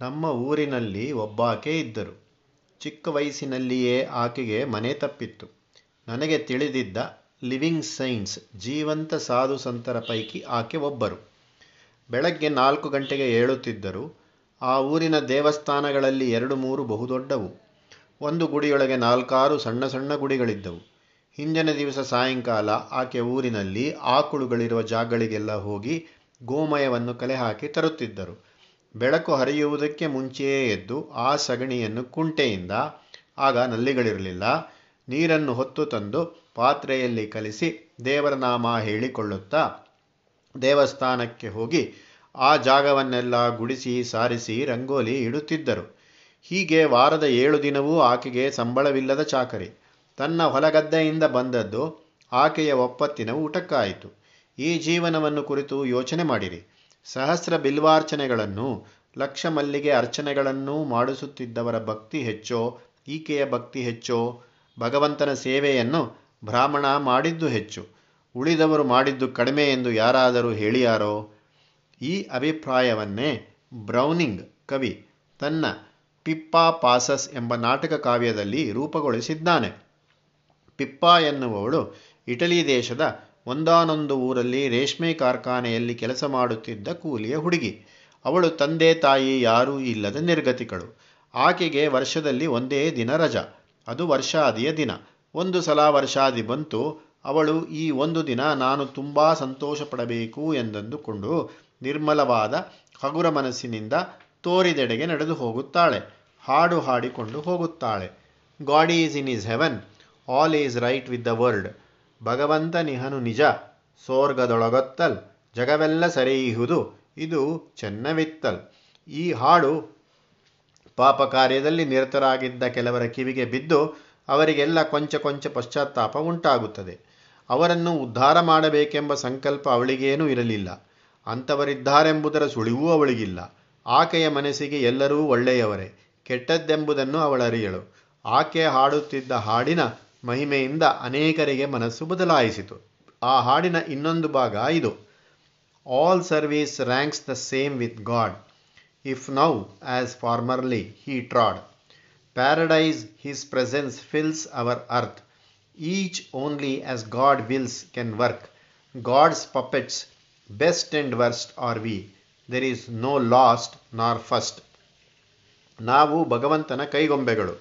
ನಮ್ಮ ಊರಿನಲ್ಲಿ ಒಬ್ಬಾಕೆ ಇದ್ದರು. ಚಿಕ್ಕ ವಯಸ್ಸಿನಲ್ಲಿಯೇ ಆಕೆಗೆ ಮನೆ ತಪ್ಪಿತ್ತು. ನನಗೆ ತಿಳಿದಿದ್ದ ಲಿವಿಂಗ್ ಸೈನ್ಸ್ ಜೀವಂತ ಸಾಧು ಸಂತರ ಪೈಕಿ ಆಕೆ ಒಬ್ಬರು. ಬೆಳಗ್ಗೆ ನಾಲ್ಕು ಗಂಟೆಗೆ ಏಳುತ್ತಿದ್ದರು. ಆ ಊರಿನ ದೇವಸ್ಥಾನಗಳಲ್ಲಿ ಎರಡು ಮೂರು ಬಹುದೊಡ್ಡವು. ಒಂದು ಗುಡಿಯೊಳಗೆ ನಾಲ್ಕಾರು ಸಣ್ಣ ಸಣ್ಣ ಗುಡಿಗಳಿದ್ದವು. ಹಿಂದಿನ ದಿವಸ ಸಾಯಂಕಾಲ ಆಕೆ ಊರಿನಲ್ಲಿ ಆಕುಳುಗಳಿರುವ ಜಾಗಗಳಿಗೆಲ್ಲ ಹೋಗಿ ಗೋಮಯವನ್ನು ಕಲೆ ಹಾಕಿ ತರುತ್ತಿದ್ದರು. ಬೆಳಕು ಹರಿಯುವುದಕ್ಕೆ ಮುಂಚೆಯೇ ಎದ್ದು ಆ ಸಗಣಿಯನ್ನು ಕುಂಟೆಯಿಂದ, ಆಗ ನಲ್ಲಿಗಳಿರಲಿಲ್ಲ, ನೀರನ್ನು ಹೊತ್ತು ತಂದು ಪಾತ್ರೆಯಲ್ಲಿ ಕಲಿಸಿ ದೇವರ ನಾಮ ಹೇಳಿಕೊಳ್ಳುತ್ತಾ ದೇವಸ್ಥಾನಕ್ಕೆ ಹೋಗಿ ಆ ಜಾಗವನ್ನೆಲ್ಲ ಗುಡಿಸಿ ಸಾರಿಸಿ ರಂಗೋಲಿ ಇಡುತ್ತಿದ್ದರು. ಹೀಗೆ ವಾರದ ಏಳು ದಿನವೂ ಆಕೆಗೆ ಸಂಬಳವಿಲ್ಲದ ಚಾಕರಿ. ತನ್ನ ಹೊಲಗದ್ದೆಯಿಂದ ಬಂದದ್ದು ಆಕೆಯ ಒಪ್ಪತ್ತಿನ ಊಟಕ್ಕಾಯಿತು. ಈ ಜೀವನವನ್ನು ಕುರಿತು ಯೋಚನೆ ಮಾಡಿರಿ. ಸಹಸ್ರ ಬಿಲ್ವಾರ್ಚನೆಗಳನ್ನು, ಲಕ್ಷ ಮಲ್ಲಿಗೆ ಅರ್ಚನೆಗಳನ್ನೂ ಮಾಡಿಸುತ್ತಿದ್ದವರ ಭಕ್ತಿ ಹೆಚ್ಚೋ, ಈಕೆಯ ಭಕ್ತಿ ಹೆಚ್ಚೋ, ಭಗವಂತನ ಸೇವೆಯನ್ನು ಬ್ರಾಹ್ಮಣ ಮಾಡಿದ್ದು ಹೆಚ್ಚು. ಉಳಿದವರು ಮಾಡಿದ್ದು ಕಡಿಮೆ ಎಂದು ಯಾರಾದರೂ ಹೇಳಿಯಾರೋ? ಈ ಅಭಿಪ್ರಾಯವನ್ನೇ ಬ್ರೌನಿಂಗ್ ಕವಿ ತನ್ನ ಪಿಪ್ಪಾ ಪಾಸಸ್ ಎಂಬ ನಾಟಕ ಕಾವ್ಯದಲ್ಲಿ ರೂಪುಗೊಳಿಸಿದ್ದಾನೆ. ಪಿಪ್ಪಾ ಎನ್ನುವವಳು ಇಟಲಿ ದೇಶದ ಒಂದಾನೊಂದು ಊರಲ್ಲಿ ರೇಷ್ಮೆ ಕಾರ್ಖಾನೆಯಲ್ಲಿ ಕೆಲಸ ಮಾಡುತ್ತಿದ್ದ ಕೂಲಿಯ ಹುಡುಗಿ. ಅವಳು ತಂದೆ ತಾಯಿ ಯಾರೂ ಇಲ್ಲದ ನಿರ್ಗತಿಗಳು ಆಕೆಗೆ ವರ್ಷದಲ್ಲಿ ಒಂದೇ ದಿನ ರಜ. ಅದು ವರ್ಷಾದಿಯ ದಿನ. ಒಂದು ಸಲ ವರ್ಷಾದಿ ಬಂತು. ಅವಳು, ಈ ಒಂದು ದಿನ ನಾನು ತುಂಬ ಸಂತೋಷ ಪಡಬೇಕು ಎಂದಂದುಕೊಂಡು ನಿರ್ಮಲವಾದ ಹಗುರ ಮನಸ್ಸಿನಿಂದ ತೋರಿದೆಡೆಗೆ ನಡೆದು ಹೋಗುತ್ತಾಳೆ. ಹಾಡು ಹಾಡಿಕೊಂಡು ಹೋಗುತ್ತಾಳೆ. God is in his heaven. All is right with the world. ಭಗವಂತ ನಿಹನು ನಿಜ. ಸೋರ್ಗದೊಳಗೊತ್ತಲ್ ಜಗವೆಲ್ಲ ಸರಿಯುವುದು ಇದು ಚೆನ್ನವಿತ್ತಲ್. ಈ ಹಾಡು ಪಾಪ ಕಾರ್ಯದಲ್ಲಿ ನಿರತರಾಗಿದ್ದ ಕೆಲವರ ಕಿವಿಗೆ ಬಿದ್ದು ಅವರಿಗೆಲ್ಲ ಕೊಂಚ ಕೊಂಚ ಪಶ್ಚಾತ್ತಾಪ ಉಂಟಾಗುತ್ತದೆ. ಅವರನ್ನು ಉದ್ಧಾರ ಮಾಡಬೇಕೆಂಬ ಸಂಕಲ್ಪ ಅವಳಿಗೇನೂ ಇರಲಿಲ್ಲ. ಅಂಥವರಿದ್ದಾರೆಂಬುದರ ಸುಳಿವೂ ಅವಳಿಗಿಲ್ಲ. ಆಕೆಯ ಮನಸ್ಸಿಗೆ ಎಲ್ಲರೂ ಒಳ್ಳೆಯವರೇ. ಕೆಟ್ಟದ್ದೆಂಬುದನ್ನು ಅವಳರಿಯಳು. ಆಕೆ ಹಾಡುತ್ತಿದ್ದ ಹಾಡಿನ ಮಹಿಮೆಯಿಂದ ಅನೇಕರಿಗೆ ಮನಸ್ಸು ಬದಲಾಯಿಸಿತು. ಆ ಹಾಡಿನ ಇನ್ನೊಂದು ಭಾಗ ಇದು. All service ranks the same with God if now as formerly he trod paradise his presence fills our earth each only as God wills can work God's puppets best and worst are we there is no last nor first ನಾವು ಭಗವಂತನ ಕೈಗೊಂಬೆಗಳು.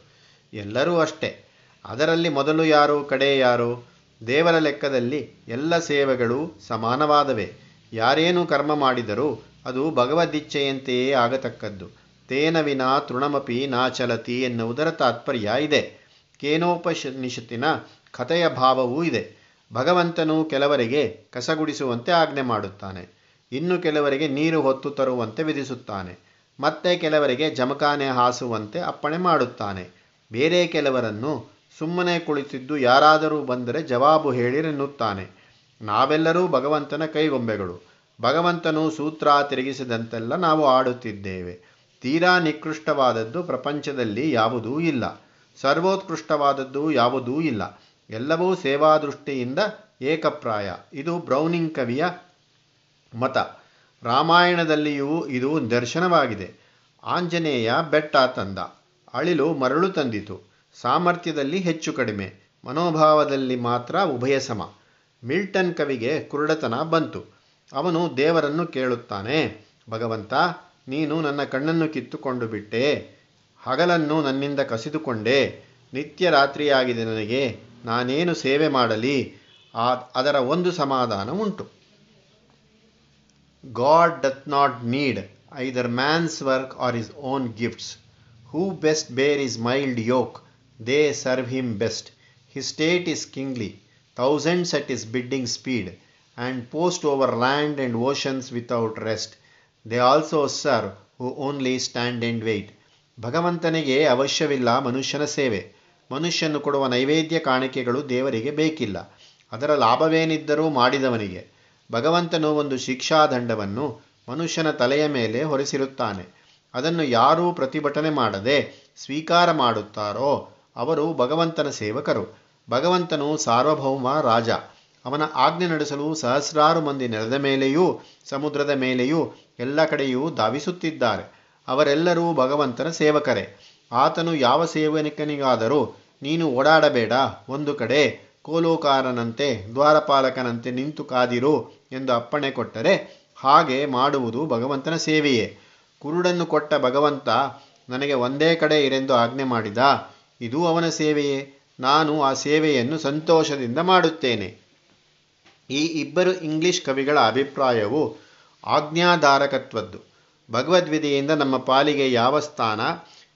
ಎಲ್ಲರೂ ಅಷ್ಟೇ. ಅದರಲ್ಲಿ ಮೊದಲು ಯಾರು, ಕಡೆ ಯಾರು? ದೇವರ ಲೆಕ್ಕದಲ್ಲಿ ಎಲ್ಲ ಸೇವೆಗಳು ಸಮಾನವಾದವೆ. ಯಾರೇನು ಕರ್ಮ ಮಾಡಿದರೂ ಅದು ಭಗವದಿಚ್ಛೆಯಂತೆಯೇ ಆಗತಕ್ಕದ್ದು. ತೇನ ವಿನಾ ತೃಣಮಪಿ ನಾಚಲತಿ ಎನ್ನುವುದರ ತಾತ್ಪರ್ಯ ಇದೆ. ಕೇನೋಪನಿಷತ್ತಿನ ಕಥೆಯ ಭಾವವೂ ಇದೆ. ಭಗವಂತನು ಕೆಲವರಿಗೆ ಕಸಗುಡಿಸುವಂತೆ ಆಜ್ಞೆ ಮಾಡುತ್ತಾನೆ. ಇನ್ನು ಕೆಲವರಿಗೆ ನೀರು ಹೊತ್ತು ತರುವಂತೆ ವಿಧಿಸುತ್ತಾನೆ. ಮತ್ತೆ ಕೆಲವರಿಗೆ ಜಮಖಾನೆ ಹಾಸುವಂತೆ ಅಪ್ಪಣೆ ಮಾಡುತ್ತಾನೆ. ಬೇರೆ ಕೆಲವರನ್ನು ಸುಮ್ಮನೆ ಕುಳಿತಿದ್ದು ಯಾರಾದರೂ ಬಂದರೆ ಜವಾಬು ಹೇಳಿರೆನ್ನುತ್ತಾನೆ. ನಾವೆಲ್ಲರೂ ಭಗವಂತನ ಕೈಗೊಂಬೆಗಳು. ಭಗವಂತನು ಸೂತ್ರ ತಿರುಗಿಸಿದಂತೆಲ್ಲ ನಾವು ಆಡುತ್ತಿದ್ದೇವೆ. ತೀರಾ ನಿಕೃಷ್ಟವಾದದ್ದು ಪ್ರಪಂಚದಲ್ಲಿ ಯಾವುದೂ ಇಲ್ಲ. ಸರ್ವೋತ್ಕೃಷ್ಟವಾದದ್ದು ಯಾವುದೂ ಇಲ್ಲ. ಎಲ್ಲವೂ ಸೇವಾದೃಷ್ಟಿಯಿಂದ ಏಕಪ್ರಾಯ. ಇದು ಬ್ರೌನಿಂಗ್ ಕವಿಯ ಮತ. ರಾಮಾಯಣದಲ್ಲಿಯೂ ಇದು ದರ್ಶನವಾಗಿದೆ ಆಂಜನೇಯ ಬೆಟ್ಟ ತಂದ. ಅಳಿಲು ಮರಳು ತಂದಿತು. ಸಾಮರ್ಥ್ಯದಲ್ಲಿ ಹೆಚ್ಚು ಕಡಿಮೆ. ಮನೋಭಾವದಲ್ಲಿ ಮಾತ್ರ ಉಭಯ ಸಮ. ಮಿಲ್ಟನ್ ಕವಿಗೆ ಕುರುಡತನ ಬಂತು. ಅವನು ದೇವರನ್ನು ಕೇಳುತ್ತಾನೆ. ಭಗವಂತ, ನೀನು ನನ್ನ ಕಣ್ಣನ್ನು ಕಿತ್ತುಕೊಂಡು ಬಿಟ್ಟೆ. ಹಗಲನ್ನು ನನ್ನಿಂದ ಕಸಿದುಕೊಂಡೆ. ನಿತ್ಯ ರಾತ್ರಿಯಾಗಿದೆ ನನಗೆ. ನಾನೇನು ಸೇವೆ ಮಾಡಲಿ? ಆ, ಅದರ ಒಂದು ಸಮಾಧಾನ ಉಂಟು. God doth not need either man's work or his own gifts. Who best bear his mild yoke? They serve him best His state is kingly thousands at his bidding speed and post over land and oceans without rest they also serve who only stand and wait ಭಗವಂತನಿಗೆ ಅವಶ್ಯವಿಲ್ಲ ಮನುಷ್ಯನ ಸೇವೆ. ಮನುಷ್ಯನು ಕೊಡುವ ನೈವೇದ್ಯ ಕಾಣಿಕೆಗಳು ದೇವರಿಗೆ ಬೇಕಿಲ್ಲ. ಅದರ ಲಾಭವೇನಿದ್ದರೂ ಮಾಡಿದವನಿಗೆ. ಭಗವಂತನು ಒಂದು ಶಿಕ್ಷಾದಂಡವನ್ನು ಮನುಷ್ಯನ ತಲೆಯ ಮೇಲೆ ಹೊರಿಸಿರುತ್ತಾನೆ. ಅದನ್ನು ಯಾರೂ ಪ್ರತಿಭಟನೆ ಮಾಡದೆ ಸ್ವೀಕಾರ ಮಾಡುತ್ತಾರೋ ಅವರು ಭಗವಂತನ ಸೇವಕರು. ಭಗವಂತನು ಸಾರ್ವಭೌಮ ರಾಜ. ಅವನ ಆಜ್ಞೆ ನಡೆಸಲು ಸಹಸ್ರಾರು ಮಂದಿ ನೆಲದ ಮೇಲೆಯೂ, ಸಮುದ್ರದ ಮೇಲೆಯೂ ಎಲ್ಲ ಕಡೆಯೂ ಧಾವಿಸುತ್ತಿದ್ದಾರೆ. ಅವರೆಲ್ಲರೂ ಭಗವಂತನ ಸೇವಕರೇ. ಆತನು ಯಾವ ಸೇವನಿಕನಿಗಾದರೂ ನೀನು ಓಡಾಡಬೇಡ, ಒಂದು ಕಡೆ ಕೋಲೋಕಾರನಂತೆ, ದ್ವಾರಪಾಲಕನಂತೆ ನಿಂತು ಕಾದಿರು ಎಂದು ಅಪ್ಪಣೆ ಕೊಟ್ಟರೆ ಹಾಗೆ ಮಾಡುವುದು ಭಗವಂತನ ಸೇವೆಯೇ. ಕುರುಡನ್ನು ಕೊಟ್ಟ ಭಗವಂತ, ನನಗೆ ಒಂದೇ ಕಡೆ ಇರೆಂದು ಆಜ್ಞೆ ಮಾಡಿದ ಇದು ಅವನ ಸೇವೆಯೇ. ನಾನು ಆ ಸೇವೆಯನ್ನು ಸಂತೋಷದಿಂದ ಮಾಡುತ್ತೇನೆ. ಈ ಇಬ್ಬರು ಇಂಗ್ಲಿಷ್ ಕವಿಗಳ ಅಭಿಪ್ರಾಯವು ಆಜ್ಞಾಧಾರಕತ್ವದ್ದು. ಭಗವದ್ಗೀತೆಯಿಂದ ನಮ್ಮ ಪಾಲಿಗೆ ಯಾವ ಸ್ಥಾನ,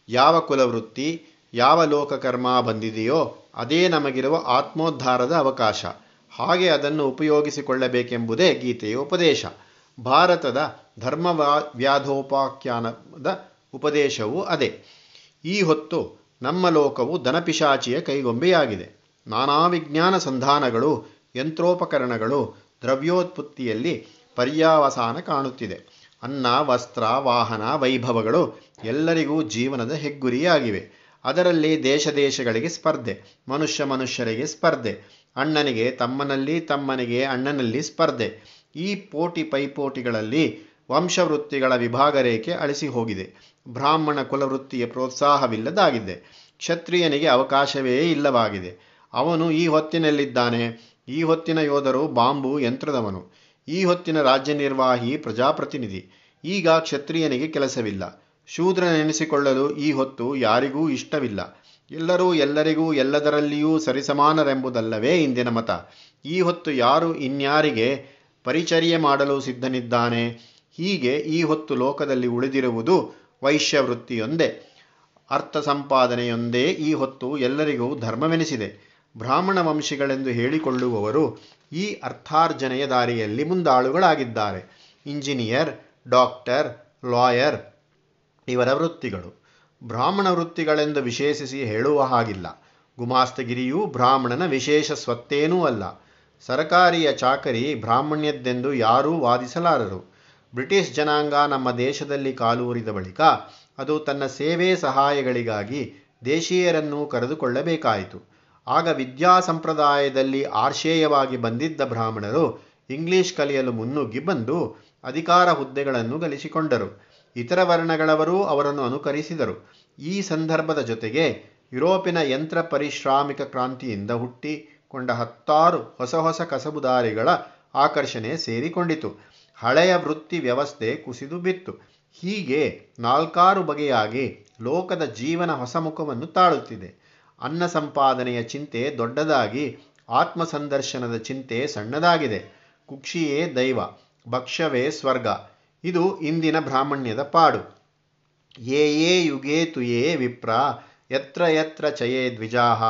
ಯಾವ ಕುಲವೃತ್ತಿ, ಯಾವ ಲೋಕಕರ್ಮ ಬಂದಿದೆಯೋ ಅದೇ ನಮಗಿರುವ ಆತ್ಮೋದ್ಧಾರದ ಅವಕಾಶ. ಹಾಗೆ ಅದನ್ನು ಉಪಯೋಗಿಸಿಕೊಳ್ಳಬೇಕೆಂಬುದೇ ಗೀತೆಯ ಉಪದೇಶ. ಭಾರತದ ಧರ್ಮ ವ್ಯಾಧೋಪಾಖ್ಯಾನದ ಉಪದೇಶವೂ ಅದೇ. ಈ ಹೊತ್ತು ನಮ್ಮ ಲೋಕವು ದನಪಿಶಾಚಿಯ ಕೈಗೊಂಬೆಯಾಗಿದೆ. ನಾನಾ ವಿಜ್ಞಾನ ಸಂಧಾನಗಳು, ಯಂತ್ರೋಪಕರಣಗಳು, ದ್ರವ್ಯೋತ್ಪತ್ತಿಯಲ್ಲಿ ಪರ್ಯಾವಸಾನ ಕಾಣುತ್ತಿದೆ. ಅನ್ನ, ವಸ್ತ್ರ, ವಾಹನ, ವೈಭವಗಳು ಎಲ್ಲರಿಗೂ ಜೀವನದ ಹೆಗ್ಗುರಿಯಾಗಿವೆ. ಅದರಲ್ಲಿ ದೇಶ ದೇಶಗಳಿಗೆ ಸ್ಪರ್ಧೆ, ಮನುಷ್ಯ ಮನುಷ್ಯರಿಗೆ ಸ್ಪರ್ಧೆ, ಅಣ್ಣನಿಗೆ ತಮ್ಮನಲ್ಲಿ ತಮ್ಮನಿಗೆ ಅಣ್ಣನಲ್ಲಿ ಸ್ಪರ್ಧೆ. ಈ ಪೋಟಿ ಪೈಪೋಟಿಗಳಲ್ಲಿ ವಂಶವೃತ್ತಿಗಳ ವಿಭಾಗ ರೇಖೆ ಅಳಿಸಿ ಹೋಗಿದೆ. ಬ್ರಾಹ್ಮಣ ಕುಲವೃತ್ತಿಯ ಪ್ರೋತ್ಸಾಹವಿಲ್ಲದಾಗಿದೆ. ಕ್ಷತ್ರಿಯನಿಗೆ ಅವಕಾಶವೇ ಇಲ್ಲವಾಗಿದೆ. ಅವನು ಈ ಹೊತ್ತಿನಲ್ಲಿದ್ದಾನೆ. ಈ ಹೊತ್ತಿನ ಯೋಧರು ಬಾಂಬು ಯಂತ್ರದವನು. ಈ ಹೊತ್ತಿನ ರಾಜ್ಯ ನಿರ್ವಾಹಿ ಪ್ರಜಾಪ್ರತಿನಿಧಿ. ಈಗ ಕ್ಷತ್ರಿಯನಿಗೆ ಕೆಲಸವಿಲ್ಲ. ಶೂದ್ರನೆನಿಸಿಕೊಳ್ಳಲು ಈ ಹೊತ್ತು ಯಾರಿಗೂ ಇಷ್ಟವಿಲ್ಲ. ಎಲ್ಲರೂ ಎಲ್ಲರಿಗೂ ಎಲ್ಲದರಲ್ಲಿಯೂ ಸರಿಸಮಾನರೆಂಬುದಲ್ಲವೇ ಇಂದಿನ ಮತ. ಈ ಹೊತ್ತು ಯಾರು ಇನ್ಯಾರಿಗೆ ಪರಿಚರ್ಯೆ ಮಾಡಲು ಸಿದ್ಧನಿದ್ದಾನೆ? ಹೀಗೆ ಈ ಹೊತ್ತು ಲೋಕದಲ್ಲಿ ಉಳಿದಿರುವುದು ವೈಶ್ಯವೃತ್ತಿಯೊಂದೇ. ಅರ್ಥ ಸಂಪಾದನೆಯೊಂದೇ ಈ ಹೊತ್ತು ಎಲ್ಲರಿಗೂ ಧರ್ಮವೆನಿಸಿದೆ. ಬ್ರಾಹ್ಮಣ ವಂಶಿಗಳೆಂದು ಹೇಳಿಕೊಳ್ಳುವವರು ಈ ಅರ್ಥಾರ್ಜನೆಯ ದಾರಿಯಲ್ಲಿ ಮುಂದಾಳುಗಳಾಗಿದ್ದಾರೆ. ಇಂಜಿನಿಯರ್, ಡಾಕ್ಟರ್, ಲಾಯರ್ ಇವರ ವೃತ್ತಿಗಳು. ಬ್ರಾಹ್ಮಣ ವೃತ್ತಿಗಳೆಂದು ವಿಶೇಷಿಸಿ ಹೇಳುವ ಹಾಗಿಲ್ಲ. ಗುಮಾಸ್ತಗಿರಿಯೂ ಬ್ರಾಹ್ಮಣನ ವಿಶೇಷ ಸ್ವತ್ತೇನೂ ಅಲ್ಲ. ಸರಕಾರಿಯ ಚಾಕರಿ ಬ್ರಾಹ್ಮಣ್ಯದ್ದೆಂದು ಯಾರೂ ವಾದಿಸಲಾರರು. ಬ್ರಿಟಿಷ್ ಜನಾಂಗ ನಮ್ಮ ದೇಶದಲ್ಲಿ ಕಾಲೂರಿದ ಬಳಿಕ ಅದು ತನ್ನ ಸೇವೆ ಸಹಾಯಗಳಿಗಾಗಿ ದೇಶೀಯರನ್ನು ಕರೆದುಕೊಳ್ಳಬೇಕಾಯಿತು. ಆಗ ವಿದ್ಯಾ ಸಂಪ್ರದಾಯದಲ್ಲಿ ಆರ್ಷೇಯವಾಗಿ ಬಂದಿದ್ದ ಬ್ರಾಹ್ಮಣರು ಇಂಗ್ಲಿಷ್ ಕಲಿಯಲು ಮುನ್ನುಗ್ಗಿ ಬಂದು ಅಧಿಕಾರ ಹುದ್ದೆಗಳನ್ನು ಗಳಿಸಿಕೊಂಡರು. ಇತರ ವರ್ಣಗಳವರೂ ಅವರನ್ನು ಅನುಕರಿಸಿದರು. ಈ ಸಂದರ್ಭದ ಜೊತೆಗೆ ಯುರೋಪಿನ ಯಂತ್ರ ಪರಿಶ್ರಾಮಿಕ ಕ್ರಾಂತಿಯಿಂದ ಹುಟ್ಟಿಕೊಂಡ ಹತ್ತಾರು ಹೊಸ ಹೊಸ ಕಸಬುದಾರಿಗಳ ಆಕರ್ಷಣೆ ಸೇರಿಕೊಂಡಿತು. ಹಳೆಯ ವೃತ್ತಿ ವ್ಯವಸ್ಥೆ ಕುಸಿದು ಬಿತ್ತು. ಹೀಗೆ ನಾಲ್ಕಾರು ಬಗೆಯಾಗಿ ಲೋಕದ ಜೀವನ ಹೊಸ ಮುಖವನ್ನು ತಾಳುತ್ತಿದೆ. ಅನ್ನ ಸಂಪಾದನೆಯ ಚಿಂತೆ ದೊಡ್ಡದಾಗಿ, ಆತ್ಮಸಂದರ್ಶನದ ಚಿಂತೆ ಸಣ್ಣದಾಗಿದೆ. ಕುಕ್ಷಿಯೇ ದೈವ, ಭಕ್ಷ್ಯವೇ ಸ್ವರ್ಗ. ಇದು ಇಂದಿನ ಬ್ರಾಹ್ಮಣ್ಯದ ಪಾಡು. ಯೇ ಯೇ ಯುಗೇ ತುಯೇ ವಿಪ್ರ, ಯತ್ರ ಯತ್ರ ಚಯೇ ದ್ವಿಜಾಹ.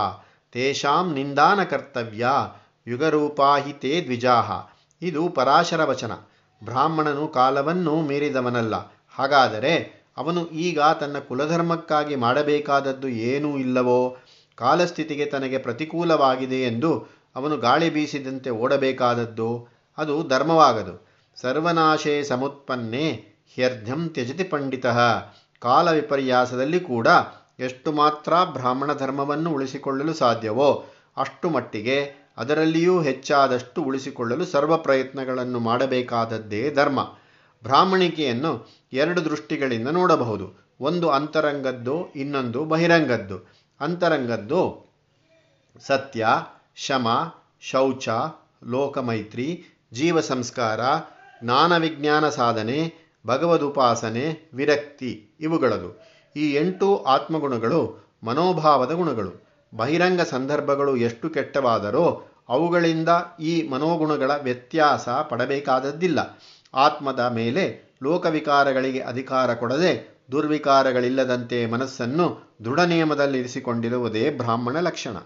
ತೇಷಾಂ ನಿಂದಾನ ಕರ್ತವ್ಯ, ಯುಗರೂಪಾಹಿತೇ ದ್ವಿಜಾಹ. ಇದು ಪರಾಶರ ವಚನ. ಬ್ರಾಹ್ಮಣನು ಕಾಲವನ್ನು ಮೀರಿದವನಲ್ಲ. ಹಾಗಾದರೆ ಅವನು ಈಗ ತನ್ನ ಕುಲಧರ್ಮಕ್ಕಾಗಿ ಮಾಡಬೇಕಾದದ್ದು ಏನೂ ಇಲ್ಲವೋ? ಕಾಲಸ್ಥಿತಿಗೆ ತನಗೆ ಪ್ರತಿಕೂಲವಾಗಿದೆ ಎಂದು ಅವನು ಗಾಳಿ ಬೀಸಿದಂತೆ ಓಡಬೇಕಾದದ್ದು? ಅದು ಧರ್ಮವಾಗದು. ಸರ್ವನಾಶೇ ಸಮುತ್ಪನ್ನೇ ಹ್ಯರ್ಧ್ಯಂ ತ್ಯಜತಿ ಪಂಡಿತ. ಕಾಲ ವಿಪರ್ಯಾಸದಲ್ಲಿ ಕೂಡ ಎಷ್ಟು ಮಾತ್ರ ಬ್ರಾಹ್ಮಣ ಧರ್ಮವನ್ನು ಉಳಿಸಿಕೊಳ್ಳಲು ಸಾಧ್ಯವೋ, ಅಷ್ಟು ಮಟ್ಟಿಗೆ ಅದರಲ್ಲಿಯೂ ಹೆಚ್ಚಾದಷ್ಟು ಉಳಿಸಿಕೊಳ್ಳಲು ಸರ್ವ ಪ್ರಯತ್ನಗಳನ್ನು ಮಾಡಬೇಕಾದದ್ದೇ ಧರ್ಮ. ಬ್ರಾಹ್ಮಣಿಕೆಯನ್ನು ಎರಡು ದೃಷ್ಟಿಗಳಿಂದ ನೋಡಬಹುದು. ಒಂದು ಅಂತರಂಗದ್ದು, ಇನ್ನೊಂದು ಬಹಿರಂಗದ್ದು. ಅಂತರಂಗದ್ದು ಸತ್ಯ, ಶಮ, ಶೌಚ, ಲೋಕಮೈತ್ರಿ ಜೀವ ಸಂಸ್ಕಾರ ಜ್ಞಾನ ವಿಜ್ಞಾನ ಸಾಧನೆ, ಭಗವದುಪಾಸನೆ, ವಿರಕ್ತಿ ಇವುಗಳದು. ಈ ಎಂಟು ಆತ್ಮಗುಣಗಳು ಮನೋಭಾವದ ಗುಣಗಳು. ಬಹಿರಂಗ ಸಂದರ್ಭಗಳು ಎಷ್ಟು ಕೆಟ್ಟವಾದರೋ ಅವುಗಳಿಂದ ಈ ಮನೋಗುಣಗಳ ವ್ಯತ್ಯಾಸ ಪಡಬೇಕಾದದ್ದಿಲ್ಲ. ಆತ್ಮದ ಮೇಲೆ ಲೋಕವಿಕಾರಗಳಿಗೆ ಅಧಿಕಾರ ಕೊಡದೆ ದುರ್ವಿಕಾರಗಳಿಲ್ಲದಂತೆ ಮನಸ್ಸನ್ನು ದೃಢ ನಿಯಮದಲ್ಲಿರಿಸಿಕೊಂಡಿರುವುದೇ ಬ್ರಾಹ್ಮಣ ಲಕ್ಷಣ.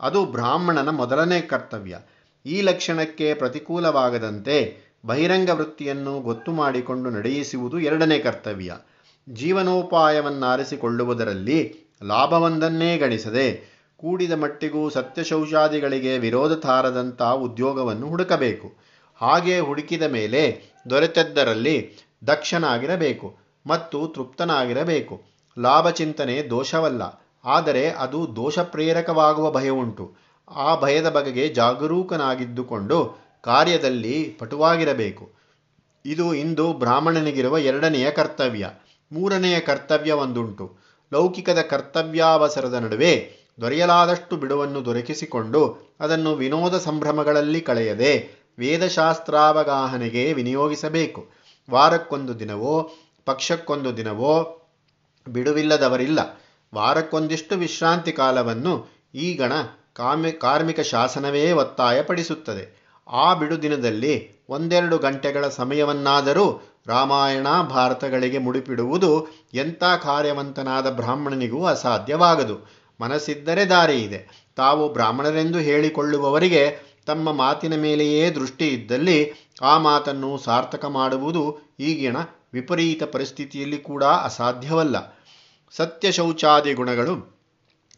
ಅದು ಬ್ರಾಹ್ಮಣನ ಮೊದಲನೇ ಕರ್ತವ್ಯ. ಈ ಲಕ್ಷಣಕ್ಕೆ ಪ್ರತಿಕೂಲವಾಗದಂತೆ ಬಹಿರಂಗ ವೃತ್ತಿಯನ್ನು ಗೊತ್ತು ಮಾಡಿಕೊಂಡು ನಡೆಯಿಸುವುದು ಎರಡನೇ ಕರ್ತವ್ಯ. ಜೀವನೋಪಾಯವನ್ನಾರಿಸಿಕೊಳ್ಳುವುದರಲ್ಲಿ ಲಾಭವೊಂದನ್ನೇ ಗಳಿಸದೆ ಕೂಡಿದ ಮಟ್ಟಿಗೂ ಸತ್ಯಶೌಚಾದಿಗಳಿಗೆ ವಿರೋಧ ತಾರದಂಥ ಉದ್ಯೋಗವನ್ನು ಹುಡುಕಬೇಕು. ಹಾಗೆ ಹುಡುಕಿದ ಮೇಲೆ ದೊರೆತದ್ದರಲ್ಲಿ ದಕ್ಷನಾಗಿರಬೇಕು ಮತ್ತು ತೃಪ್ತನಾಗಿರಬೇಕು. ಲಾಭ ಚಿಂತನೆ ದೋಷವಲ್ಲ, ಆದರೆ ಅದು ದೋಷ ಪ್ರೇರಕವಾಗುವ ಭಯವುಂಟು ಆ ಭಯದ ಬಗೆಗೆ ಜಾಗರೂಕನಾಗಿದ್ದುಕೊಂಡು ಕಾರ್ಯದಲ್ಲಿ ಪಟುವಾಗಿರಬೇಕು. ಇದು ಇಂದು ಬ್ರಾಹ್ಮಣನಿಗಿರುವ ಎರಡನೆಯ ಕರ್ತವ್ಯ. ಮೂರನೆಯ ಕರ್ತವ್ಯ ಒಂದುಂಟು. ಲೌಕಿಕದ ಕರ್ತವ್ಯಾವಸರದ ನಡುವೆ ದೊರೆಯಲಾದಷ್ಟು ಬಿಡುವನ್ನು ದೊರಕಿಸಿಕೊಂಡು ಅದನ್ನು ವಿನೋದ ಸಂಭ್ರಮಗಳಲ್ಲಿ ಕಳೆಯದೆ ವೇದಶಾಸ್ತ್ರಾವಗಾಹನೆಗೆ ವಿನಿಯೋಗಿಸಬೇಕು. ವಾರಕ್ಕೊಂದು ದಿನವೋ, ಪಕ್ಷಕ್ಕೊಂದು ದಿನವೋ ಬಿಡುವಿಲ್ಲದವರಿಲ್ಲ. ವಾರಕ್ಕೊಂದಿಷ್ಟು ವಿಶ್ರಾಂತಿ ಕಾಲವನ್ನು ಈ ಗಣ ಕಾಮಿ, ಕಾರ್ಮಿಕ ಶಾಸನವೇ ಒತ್ತಾಯಪಡಿಸುತ್ತದೆ. ಆ ಬಿಡುದಿನದಲ್ಲಿ ಒಂದೆರಡು ಗಂಟೆಗಳ ಸಮಯವನ್ನಾದರೂ ರಾಮಾಯಣ ಭಾರತಗಳಿಗೆ ಮುಡಿಪಿಡುವುದು ಎಂಥ ಕಾರ್ಯವಂತನಾದ ಬ್ರಾಹ್ಮಣನಿಗೂ ಅಸಾಧ್ಯವಾಗದು. ಮನಸ್ಸಿದ್ದರೆ ದಾರಿ ಇದೆ. ತಾವು ಬ್ರಾಹ್ಮಣರೆಂದು ಹೇಳಿಕೊಳ್ಳುವವರಿಗೆ ತಮ್ಮ ಮಾತಿನ ಮೇಲೆಯೇ ದೃಷ್ಟಿ ಇದ್ದಲ್ಲಿ ಆ ಮಾತನ್ನು ಸಾರ್ಥಕ ಮಾಡುವುದು ಈಗಿನ ವಿಪರೀತ ಪರಿಸ್ಥಿತಿಯಲ್ಲಿ ಕೂಡ ಅಸಾಧ್ಯವಲ್ಲ. ಸತ್ಯ ಶೌಚಾದಿ ಗುಣಗಳು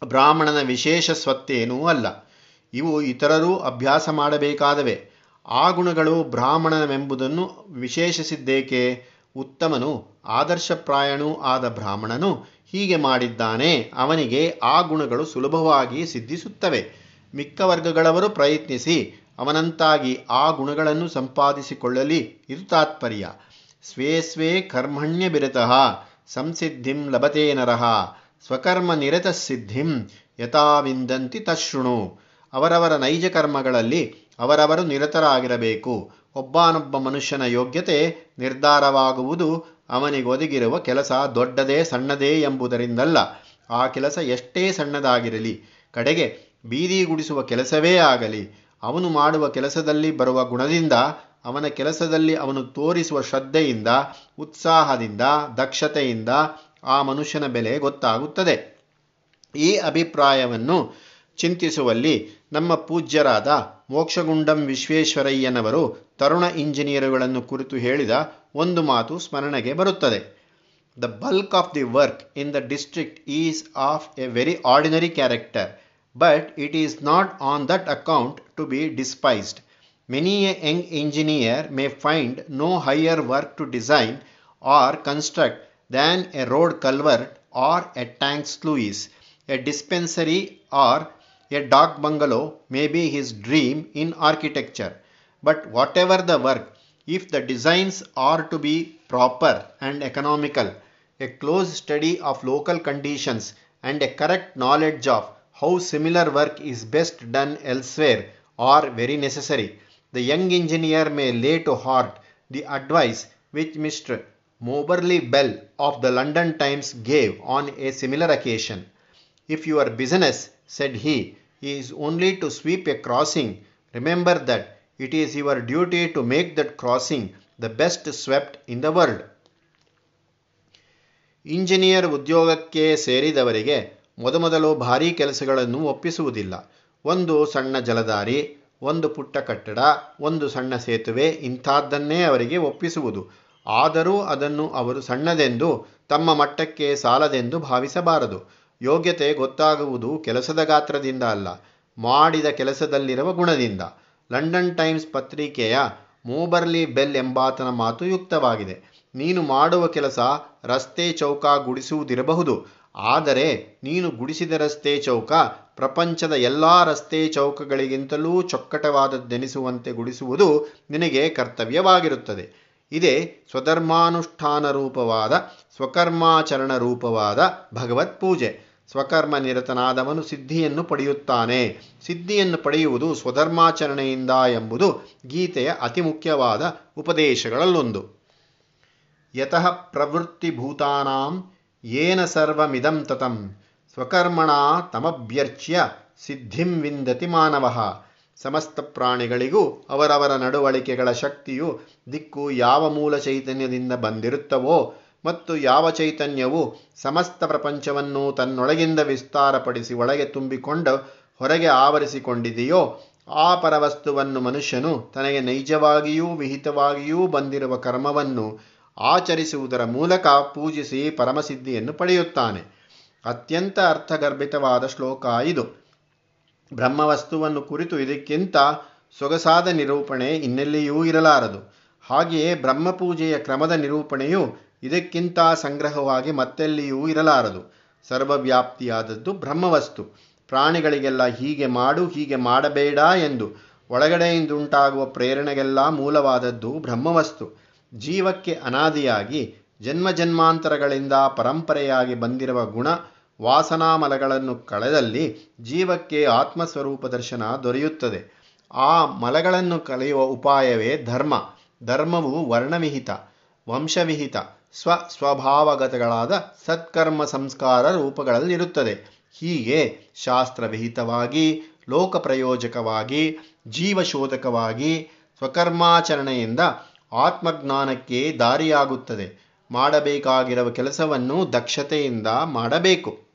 ಬ್ರಾಹ್ಮಣನ ವಿಶೇಷ ಸ್ವತ್ತೇನೂ ಅಲ್ಲ. ಇವು ಇತರರೂ ಅಭ್ಯಾಸ ಮಾಡಬೇಕಾದವೆ. ಆ ಗುಣಗಳು ಬ್ರಾಹ್ಮಣನವೆಂಬುದನ್ನು ವಿಶೇಷಿಸಿದ್ದೇಕೆ? ಉತ್ತಮನು ಆದರ್ಶಪ್ರಾಯಣೂ ಆದ ಬ್ರಾಹ್ಮಣನು ಹೀಗೆ ಮಾಡಿದ್ದಾನೆ. ಅವನಿಗೆ ಆ ಗುಣಗಳು ಸುಲಭವಾಗಿ ಸಿದ್ಧಿಸುತ್ತವೆ. ಮಿಕ್ಕ ವರ್ಗಗಳವರು ಪ್ರಯತ್ನಿಸಿ, ಅವನಂತಾಗಿ ಆ ಗುಣಗಳನ್ನು ಸಂಪಾದಿಸಿಕೊಳ್ಳಲಿ. ಇದು ತಾತ್ಪರ್ಯ. ಸ್ವೇ ಸ್ವೇ ಕರ್ಮಣ್ಯ ಬಿರತಃ, ಸಂಸಿದ್ಧಿಂ ಲಭತೆ ನರಃ, ಸ್ವಕರ್ಮ ನಿರತ ಸಿದ್ಧಿಂ ಯಥಾವಿಂದಂತಿ ತಶೃಣು. ಅವರವರ ನೈಜ ಕರ್ಮಗಳಲ್ಲಿ ಅವರವರು ನಿರತರಾಗಿರಬೇಕು. ಒಬ್ಬನೊಬ್ಬ ಮನುಷ್ಯನ ಯೋಗ್ಯತೆ ನಿರ್ಧಾರವಾಗುವುದು ಅವನಿಗೊದಗಿರುವ ಕೆಲಸ ದೊಡ್ಡದೇ ಸಣ್ಣದೇ ಎಂಬುದರಿಂದಲ್ಲ. ಆ ಕೆಲಸ ಎಷ್ಟೇ ಸಣ್ಣದಾಗಿರಲಿ, ಕಡೆಗೆ ಬೀದಿ ಗುಡಿಸುವ ಕೆಲಸವೇ ಆಗಲಿ, ಅವನು ಮಾಡುವ ಕೆಲಸದಲ್ಲಿ ಬರುವ ಗುಣದಿಂದ, ಅವನ ಕೆಲಸದಲ್ಲಿ ಅವನು ತೋರಿಸುವ ಶ್ರದ್ಧೆಯಿಂದ, ಉತ್ಸಾಹದಿಂದ, ದಕ್ಷತೆಯಿಂದ ಆ ಮನುಷ್ಯನ ಬೆಲೆ ಗೊತ್ತಾಗುತ್ತದೆ. ಈ ಅಭಿಪ್ರಾಯವನ್ನು ಚಿಂತಿಸುವಲ್ಲಿ ನಮ್ಮ ಪೂಜ್ಯರಾದ ಮೋಕ್ಷಗುಂಡಂ ವಿಶ್ವೇಶ್ವರಯ್ಯನವರು ತರುಣ ಇಂಜಿನಿಯರುಗಳನ್ನು ಕುರಿತು ಹೇಳಿದ ಒಂದು ಮಾತು ಸ್ಮರಣೆಗೆ ಬರುತ್ತದೆ the bulk of the work in the district is of a very ordinary character but it is not on that account to be despised. Many a young engineer may find no higher work to design or construct than a road culvert or a tank sluice. A dispensary or a dock bungalow may be his dream in architecture. But whatever the work, if the designs are to be proper and economical, a close study of local conditions and a correct knowledge of how similar work is best done elsewhere are very necessary. The young engineer may lay to heart the advice which Mr. Moberly Bell of the London Times gave on a similar occasion. If your business, said he, is only to sweep a crossing, remember that it is your duty to make that crossing the best swept in the world. Engineer ಉದ್ಯೋಗಕ್ಕೆ ಸೇರಿದವರಿಗೆ ಮೊದಮೊದಲು ಭಾರೀ ಕೆಲಸಗಳನ್ನು ಒಪ್ಪಿಸುವುದಿಲ್ಲ. ಒಂದು ಸಣ್ಣ ಜಲದಾರಿ ಒಂದು ಪುಟ್ಟ ಕಟ್ಟಡ, ಒಂದು ಸಣ್ಣ ಸೇತುವೆ ಇಂಥದ್ದನ್ನೇ ಅವರಿಗೆ ಒಪ್ಪಿಸುವುದು. ಆದರೂ ಅದನ್ನು ಅವರು ಸಣ್ಣದೆಂದು, ತಮ್ಮ ಮಟ್ಟಕ್ಕೆ ಸಾಲದೆಂದು ಭಾವಿಸಬಾರದು. ಯೋಗ್ಯತೆ ಗೊತ್ತಾಗುವುದು ಕೆಲಸದ ಗಾತ್ರದಿಂದ ಅಲ್ಲ, ಮಾಡಿದ ಕೆಲಸದಲ್ಲಿರುವ ಗುಣದಿಂದ. ಲಂಡನ್ ಟೈಮ್ಸ್ ಪತ್ರಿಕೆಯ ಮೋಬರ್ಲಿ ಬೆಲ್ ಎಂಬಾತನ ಮಾತು ಯುಕ್ತವಾಗಿದೆ. ನೀನು ಮಾಡುವ ಕೆಲಸ ರಸ್ತೆ ಚೌಕ ಗುಡಿಸುವುದಿರಬಹುದು. ಆದರೆ ನೀನು ಗುಡಿಸಿದ ರಸ್ತೆ ಚೌಕ ಪ್ರಪಂಚದ ಎಲ್ಲ ರಸ್ತೆ ಚೌಕಗಳಿಗಿಂತಲೂ ಚೊಕ್ಕಟವಾದದ್ದೆನಿಸುವಂತೆ ಗುಡಿಸುವುದು ನಿನಗೆ ಕರ್ತವ್ಯವಾಗಿರುತ್ತದೆ. ಇದೇ ಸ್ವಧರ್ಮಾನುಷ್ಠಾನ ರೂಪವಾದ ಸ್ವಕರ್ಮಾಚರಣ ರೂಪವಾದ ಭಗವತ್ ಪೂಜೆ ಸ್ವಕರ್ಮ ನಿರತನಾದವನು ಸಿದ್ಧಿಯನ್ನು ಪಡೆಯುತ್ತಾನೆ. ಸಿದ್ಧಿಯನ್ನು ಪಡೆಯುವುದು ಸ್ವಧರ್ಮಾಚರಣೆಯಿಂದ ಎಂಬುದು ಗೀತೆಯ ಅತಿ ಮುಖ್ಯವಾದ ಉಪದೇಶಗಳಲ್ಲೊಂದು. ಯತಃ ಪ್ರವೃತ್ತಿಭೂತಾನಾಂ ಏನ ಸರ್ವಮಿದಂ ತತಂ. ಸ್ವಕರ್ಮಣ ತಮಭ್ಯರ್ಚ್ಯ ಸಿದ್ಧಿಂ ವಿಂದತಿ ಮಾನವ. ಸಮಸ್ತ ಪ್ರಾಣಿಗಳಿಗೂ ಅವರವರ ನಡವಳಿಕೆಗಳ ಶಕ್ತಿಯು ದಿಕ್ಕು ಯಾವ ಮೂಲ ಚೈತನ್ಯದಿಂದ ಬಂದಿರುತ್ತವೋ ಮತ್ತು ಯಾವ ಚೈತನ್ಯವು ಸಮಸ್ತ ಪ್ರಪಂಚವನ್ನು ತನ್ನೊಳಗಿಂದ ವಿಸ್ತಾರಪಡಿಸಿ ಒಳಗೆ ತುಂಬಿಕೊಂಡು ಹೊರಗೆ ಆವರಿಸಿಕೊಂಡಿದೆಯೋ, ಆ ಪರವಸ್ತುವನ್ನು ಮನುಷ್ಯನು ತನಗೆ ನೈಜವಾಗಿಯೂ ವಿಹಿತವಾಗಿಯೂ ಬಂದಿರುವ ಕರ್ಮವನ್ನು ಆಚರಿಸುವುದರ ಮೂಲಕ ಪೂಜಿಸಿ ಪರಮಸಿದ್ಧಿಯನ್ನು ಪಡೆಯುತ್ತಾನೆ. ಅತ್ಯಂತ ಅರ್ಥಗರ್ಭಿತವಾದ ಶ್ಲೋಕ ಇದು. ಬ್ರಹ್ಮವಸ್ತುವನ್ನು ಕುರಿತು ಇದಕ್ಕಿಂತ ಸೊಗಸಾದ ನಿರೂಪಣೆ ಇನ್ನೆಲ್ಲಿಯೂ ಇರಲಾರದು. ಹಾಗೆಯೇ ಬ್ರಹ್ಮಪೂಜೆಯ ಕ್ರಮದ ನಿರೂಪಣೆಯು ಇದಕ್ಕಿಂತ ಸಂಗ್ರಹವಾಗಿ ಮತ್ತೆಲ್ಲಿಯೂ ಇರಲಾರದು. ಸರ್ವವ್ಯಾಪ್ತಿಯಾದದ್ದು ಬ್ರಹ್ಮವಸ್ತು. ಪ್ರಾಣಿಗಳಿಗೆಲ್ಲ ಹೀಗೆ ಮಾಡು, ಹೀಗೆ ಮಾಡಬೇಡ ಎಂದು ಒಳಗಡೆಯಿಂದುಂಟಾಗುವ ಪ್ರೇರಣೆಗೆಲ್ಲ ಮೂಲವಾದದ್ದು ಬ್ರಹ್ಮವಸ್ತು. ಜೀವಕ್ಕೆ ಅನಾದಿಯಾಗಿ ಜನ್ಮ ಜನ್ಮಾಂತರಗಳಿಂದ ಪರಂಪರೆಯಾಗಿ ಬಂದಿರುವ ಗುಣ, ವಾಸನಾಮಲಗಳನ್ನು ಕಳೆದಲ್ಲಿ ಜೀವಕ್ಕೆ ಆತ್ಮಸ್ವರೂಪ ದರ್ಶನ ದೊರೆಯುತ್ತದೆ. ಆ ಮಲಗಳನ್ನು ಕಳೆಯುವ ಉಪಾಯವೇ ಧರ್ಮ. ಧರ್ಮವು ವರ್ಣವಿಹಿತ, ವಂಶವಿಹಿತ. ಸ್ವ ಸ್ವಭಾವಗತಗಳಾದ ಸತ್ಕರ್ಮ ಸಂಸ್ಕಾರ ರೂಪಗಳಲ್ಲಿರುತ್ತದೆ ಹೀಗೆ ಶಾಸ್ತ್ರವಿಹಿತವಾಗಿ, ಲೋಕಪ್ರಯೋಜಕವಾಗಿ, ಜೀವಶೋಧಕವಾಗಿ ಸ್ವಕರ್ಮಾಚರಣೆಯಿಂದ ಆತ್ಮಜ್ಞಾನಕ್ಕೆ ದಾರಿಯಾಗುತ್ತದೆ. ಮಾಡಬೇಕಾಗಿರುವ ಕೆಲಸವನ್ನು ದಕ್ಷತೆಯಿಂದ ಮಾಡಬೇಕು.